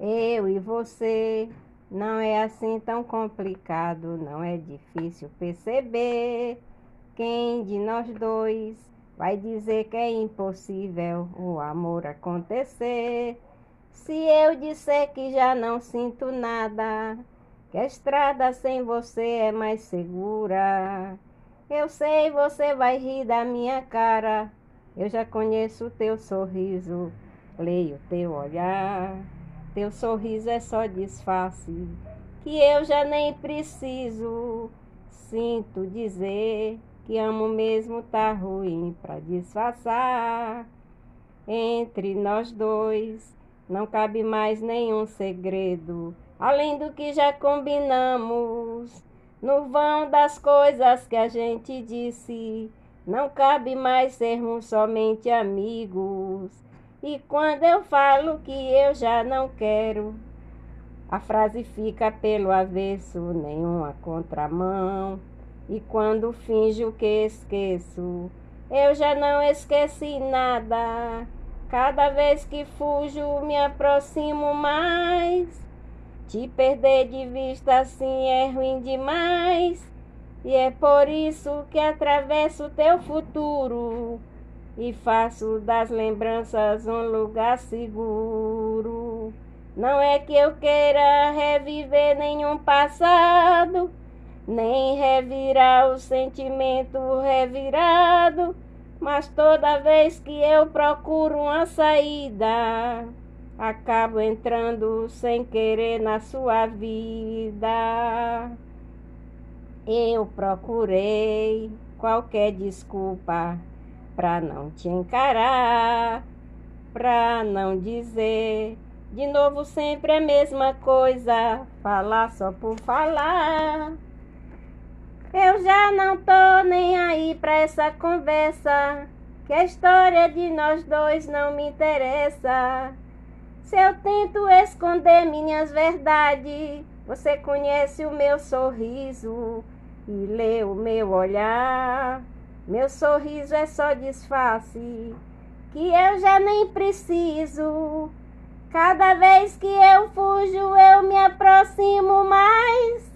Eu e você. Não é assim tão complicado, não é difícil perceber. Quem de nós dois vai dizer que é impossível o amor acontecer? Se eu disser que já não sinto nada, que a estrada sem você é mais segura. Eu sei, você vai rir da minha cara. Eu já conheço o teu sorriso, leio teu olhar. Teu sorriso é só disfarce, que eu já nem preciso. Sinto dizer que amo mesmo tá ruim pra disfarçar. Entre nós dois não cabe mais nenhum segredo, além do que já combinamos. No vão das coisas que a gente disse, não cabe mais sermos somente amigos. E quando eu falo que eu já não quero, a frase fica pelo avesso, nenhuma contramão. E quando finjo que esqueço, eu já não esqueci nada. Cada vez que fujo, me aproximo mais. Te perder de vista assim é ruim demais. E é por isso que atravesso teu futuro e faço das lembranças um lugar seguro. Não é que eu queira reviver nenhum passado, nem revirar o sentimento revirado mas toda vez que eu procuro uma saída, acabo entrando sem querer na sua vida. Eu procurei qualquer desculpa para não te encarar, para não dizer de novo sempre a mesma coisa, falar só por falar. Eu já não tô nem aí pra essa conversa, que a história de nós dois não me interessa. Se eu tento esconder minhas verdades, você conhece o meu sorriso e lê o meu olhar. Meu sorriso é só disfarce, que eu já nem preciso. Cada vez que eu fujo, eu me aproximo mais.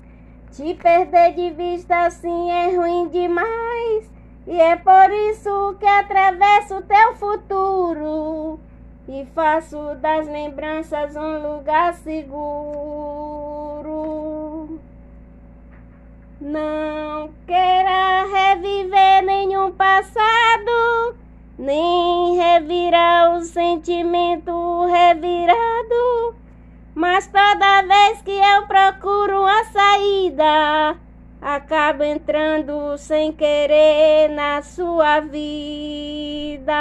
Te perder de vista assim é ruim demais. E é por isso que atravesso teu futuro e faço das lembranças um lugar seguro. Não queira nenhum passado, nem revirar o sentimento revirado. Mas toda vez que eu procuro uma saída, acabo entrando sem querer na sua vida.